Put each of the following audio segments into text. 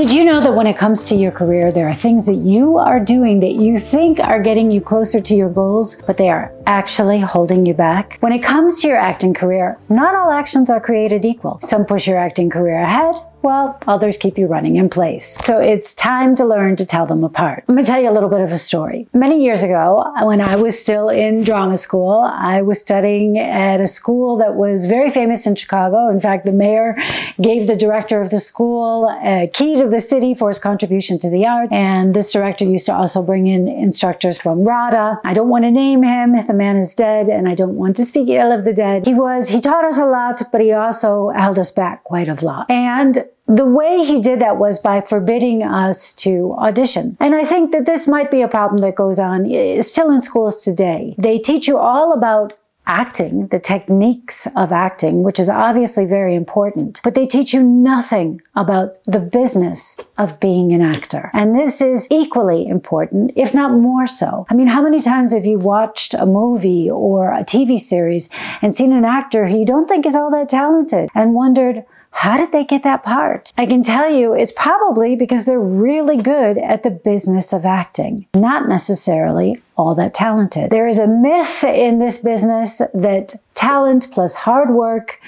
Did you know that when it comes to your career, there are things that you are doing that you think are getting you closer to your goals, but they are actually holding you back? When it comes to your acting career, not all actions are created equal. Some push your acting career ahead, while others keep you running in place. So it's time to learn to tell them apart. I'm to tell you a little bit of a story. Many years ago, when I was still in drama school, I was studying at a school that was very famous in Chicago. In fact, the mayor gave the director of the school a key to the city for his contribution to the art. And this director used to also bring in instructors from RADA. I don't want to name him. The man is dead and I don't want to speak ill of the dead. He was, he taught us a lot, but he also held us back quite a lot. And the way he did that was by forbidding us to audition. And I think that this might be a problem that goes on eh, still in schools today. They teach you all about acting, the techniques of acting, which is obviously very important, but they teach you nothing about the business of being an actor. And this is equally important, if not more so. I mean, how many times have you watched a movie or a TV series and seen an actor who you don't think is all that talented and wondered, how did they get that part? I can tell you it's probably because they're really good at the business of acting, not necessarily all that talented. There is a myth in this business that talent plus hard work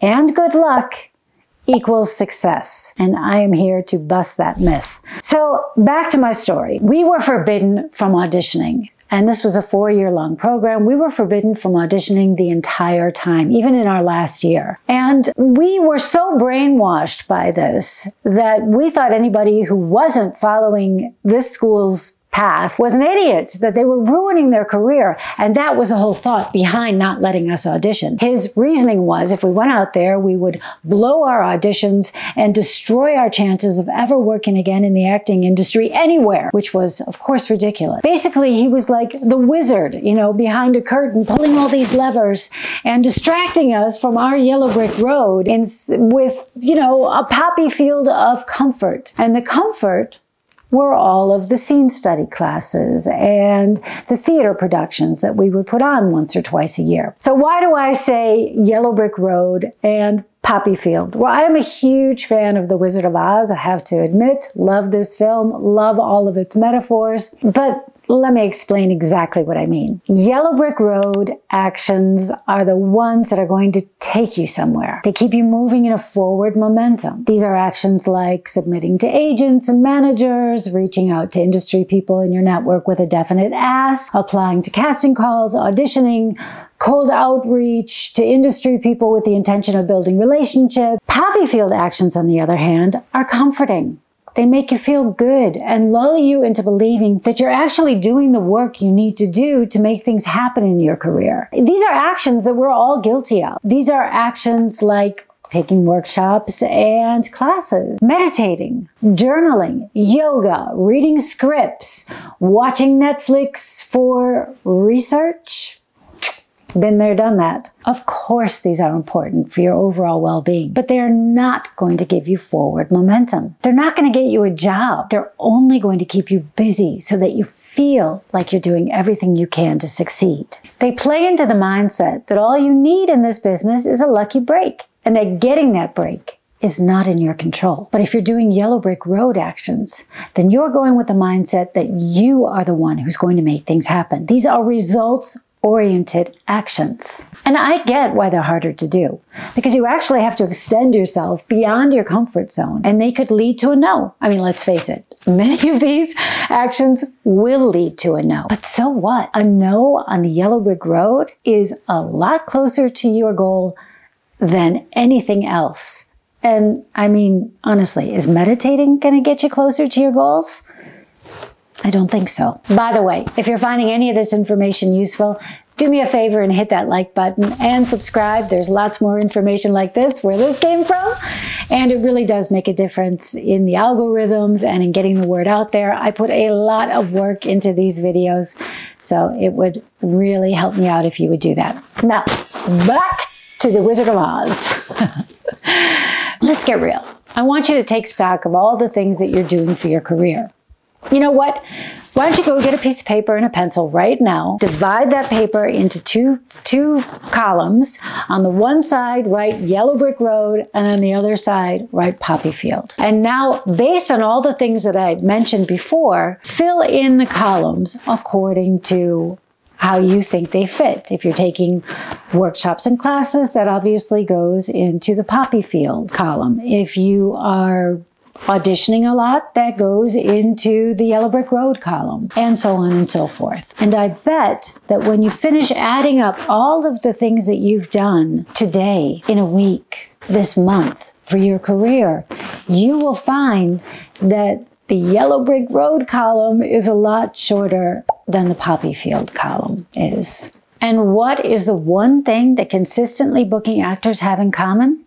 and good luck equals success. And I am here to bust that myth. So back to my story. We were forbidden from auditioning. And this was a four year long program. We were forbidden from auditioning the entire time, even in our last year. And we were so brainwashed by this that we thought anybody who wasn't following this school's path was an idiot, that they were ruining their career. And that was the whole thought behind not letting us audition. His reasoning was if we went out there, we would blow our auditions and destroy our chances of ever working again in the acting industry anywhere, which was, of course, ridiculous. Basically, he was like the wizard, you know, behind a curtain, pulling all these levers and distracting us from our yellow brick road in, with, you know, a poppy field of comfort. And the comfort were all of the scene study classes and the theater productions that we would put on once or twice a year. So why do I say Yellow Brick Road and Poppy Field? Well, I am a huge fan of The Wizard of Oz, I have to admit. Love this film, love all of its metaphors, but let me explain exactly what I mean. Yellow brick road actions are the ones that are going to take you somewhere. They keep you moving in a forward momentum. These are actions like submitting to agents and managers, reaching out to industry people in your network with a definite ask, applying to casting calls, auditioning, cold outreach to industry people with the intention of building relationships. Poppy field actions, on the other hand, are comforting. They make you feel good and lull you into believing that you're actually doing the work you need to do to make things happen in your career. These are actions that we're all guilty of. These are actions like taking workshops and classes, meditating, journaling, yoga, reading scripts, watching Netflix for research, been there, done that. Of course, these are important for your overall well being, but they are not going to give you forward momentum. They're not going to get you a job. They're only going to keep you busy so that you feel like you're doing everything you can to succeed. They play into the mindset that all you need in this business is a lucky break and that getting that break is not in your control. But if you're doing yellow brick road actions, then you're going with the mindset that you are the one who's going to make things happen. These are results oriented actions. And I get why they're harder to do because you actually have to extend yourself beyond your comfort zone and they could lead to a no. I mean, let's face it, many of these actions will lead to a no. But so what? A no on the yellow brick road is a lot closer to your goal than anything else. And I mean, honestly, is meditating going to get you closer to your goals? I don't think so. By the way, if you're finding any of this information useful, do me a favor and hit that like button and subscribe. There's lots more information like this, where this came from. And it really does make a difference in the algorithms and in getting the word out there. I put a lot of work into these videos, so it would really help me out if you would do that. Now, back to the Wizard of Oz. Let's get real. I want you to take stock of all the things that you're doing for your career. You know what? Why don't you go get a piece of paper and a pencil right now? Divide that paper into two, two columns. On the one side, write Yellow Brick Road, and on the other side, write Poppy Field. And now, based on all the things that I mentioned before, fill in the columns according to how you think they fit. If you're taking workshops and classes, that obviously goes into the poppy field column. If you are auditioning a lot, that goes into the Yellow Brick Road column, and so on and so forth. And I bet that when you finish adding up all of the things that you've done today, in a week, this month, for your career, you will find that the Yellow Brick Road column is a lot shorter than the Poppy Field column is. And what is the one thing that consistently booking actors have in common?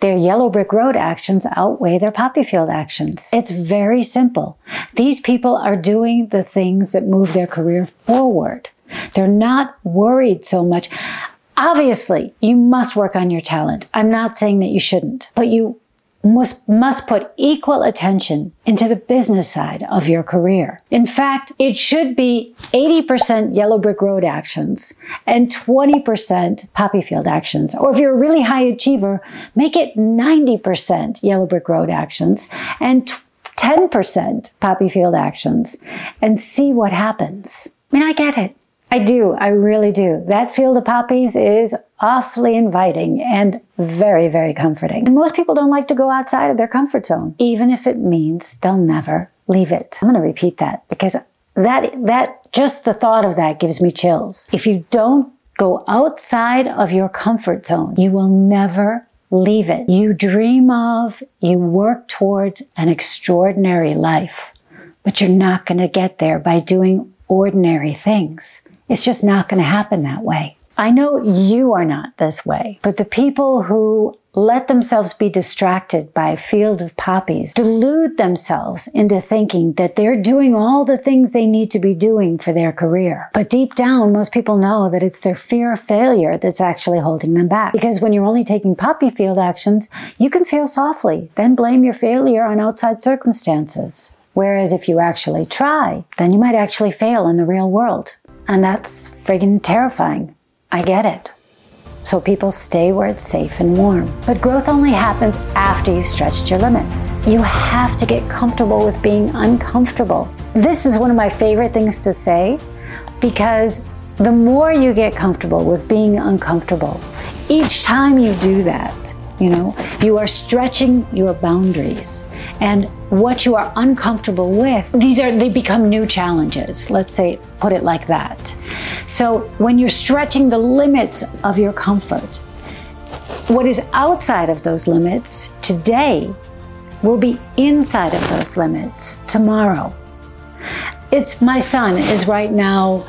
Their Yellow Brick Road actions outweigh their Poppy Field actions. It's very simple. These people are doing the things that move their career forward. They're not worried so much. Obviously, you must work on your talent. I'm not saying that you shouldn't, but you must, must put equal attention into the business side of your career. In fact, it should be 80% Yellow Brick Road actions and 20% Poppy Field actions. Or if you're a really high achiever, make it 90% Yellow Brick Road actions and 10% Poppy Field actions and see what happens. I mean, I get it. I do. I really do. That field of poppies is awfully inviting and very, very comforting. And most people don't like to go outside of their comfort zone, even if it means they'll never leave it. I'm going to repeat that because that, that, just the thought of that gives me chills. If you don't go outside of your comfort zone, you will never leave it. You dream of, you work towards an extraordinary life, but you're not going to get there by doing ordinary things. It's just not going to happen that way. I know you are not this way, but the people who let themselves be distracted by a field of poppies delude themselves into thinking that they're doing all the things they need to be doing for their career. But deep down, most people know that it's their fear of failure that's actually holding them back. Because when you're only taking poppy field actions, you can fail softly, then blame your failure on outside circumstances. Whereas if you actually try, then you might actually fail in the real world. And that's friggin' terrifying. I get it. So people stay where it's safe and warm. But growth only happens after you've stretched your limits. You have to get comfortable with being uncomfortable. This is one of my favorite things to say because the more you get comfortable with being uncomfortable, each time you do that, you know, you are stretching your boundaries and what you are uncomfortable with. These are, they become new challenges. Let's say, put it like that. So when you're stretching the limits of your comfort, what is outside of those limits today will be inside of those limits tomorrow. It's my son is right now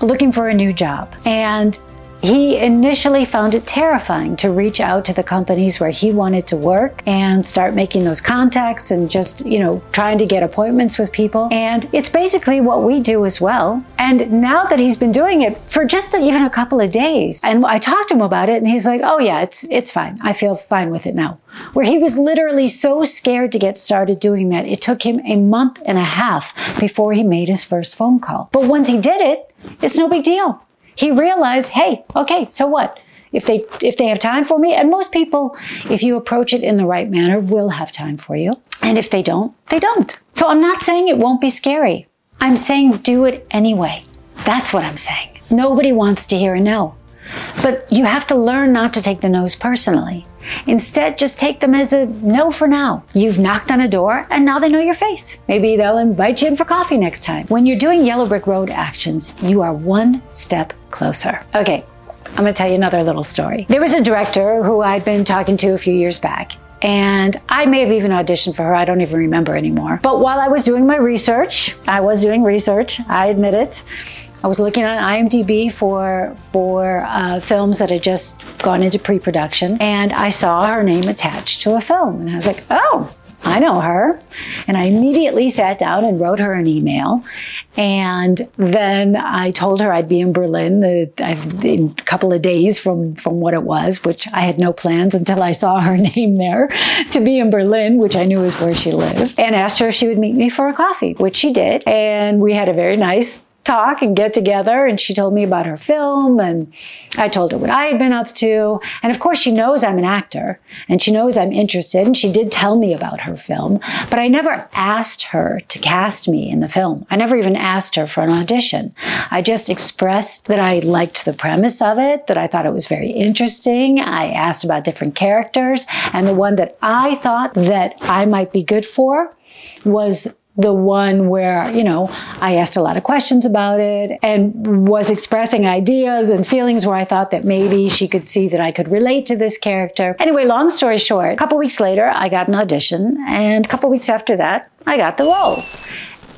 looking for a new job and he initially found it terrifying to reach out to the companies where he wanted to work and start making those contacts and just, you know, trying to get appointments with people. And it's basically what we do as well. And now that he's been doing it for just even a couple of days, and I talked to him about it and he's like, "Oh yeah, it's it's fine. I feel fine with it now." Where he was literally so scared to get started doing that, it took him a month and a half before he made his first phone call. But once he did it, it's no big deal he realized, hey, okay, so what? If they if they have time for me, and most people, if you approach it in the right manner, will have time for you. And if they don't, they don't. So I'm not saying it won't be scary. I'm saying do it anyway. That's what I'm saying. Nobody wants to hear a no. But you have to learn not to take the no's personally. Instead, just take them as a no for now. You've knocked on a door and now they know your face. Maybe they'll invite you in for coffee next time. When you're doing Yellow Brick Road actions, you are one step closer. Okay, I'm gonna tell you another little story. There was a director who I'd been talking to a few years back. And I may have even auditioned for her. I don't even remember anymore. But while I was doing my research, I was doing research, I admit it. I was looking on IMDb for for uh, films that had just gone into pre-production, and I saw her name attached to a film, and I was like, "Oh, I know her. And I immediately sat down and wrote her an email. And then I told her I'd be in Berlin in a couple of days from, from what it was, which I had no plans until I saw her name there to be in Berlin, which I knew was where she lived, and asked her if she would meet me for a coffee, which she did. And we had a very nice talk and get together. And she told me about her film, and I told her what I had been up to. And of course, she knows I'm an actor and she knows I'm interested. And she did tell me about her film, but I never asked her to cast me in the film. I never even asked her for an audition. I just expressed that I liked the premise of it, that I thought it was very interesting. I asked about different characters, and the one that I thought that I might be good for was the one where, you know, I asked a lot of questions about it and was expressing ideas and feelings where I thought that maybe she could see that I could relate to this character. Anyway, long story short, a couple weeks later, I got an audition, and a couple weeks after that, I got the role.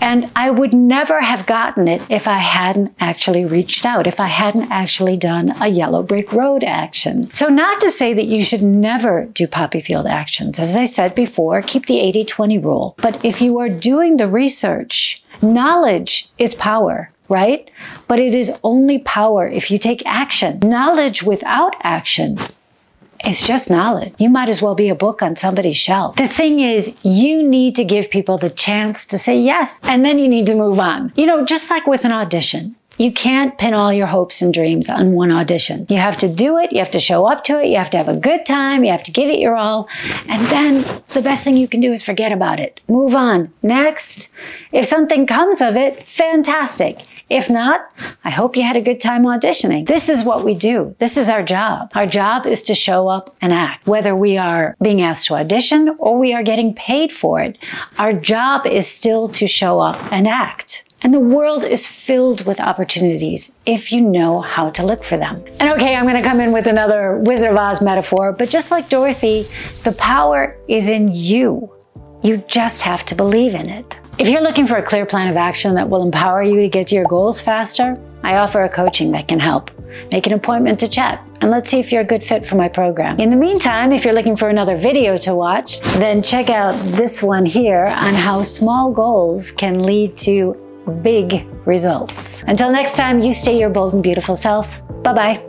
And I would never have gotten it if I hadn't actually reached out, if I hadn't actually done a yellow brick road action. So, not to say that you should never do poppy field actions. As I said before, keep the 80 20 rule. But if you are doing the research, knowledge is power right? But it is only power if you take action. Knowledge without action it's just knowledge. You might as well be a book on somebody's shelf. The thing is, you need to give people the chance to say yes, and then you need to move on. You know, just like with an audition. You can't pin all your hopes and dreams on one audition. You have to do it, you have to show up to it, you have to have a good time, you have to give it your all, and then the best thing you can do is forget about it. Move on. Next. If something comes of it, fantastic. If not, I hope you had a good time auditioning. This is what we do. This is our job. Our job is to show up and act. Whether we are being asked to audition or we are getting paid for it, our job is still to show up and act. And the world is filled with opportunities if you know how to look for them. And okay, I'm to come in with another Wizard of Oz metaphor, but just like Dorothy, the power is in you. You just have to believe in it. If you're looking for a clear plan of action that will empower you to get to your goals faster, I offer a coaching that can help. Make an appointment to chat and let's see if you're a good fit for my program. In the meantime, if you're looking for another video to watch, then check out this one here on how small goals can lead to big results. Until next time, you stay your bold and beautiful self. Bye bye.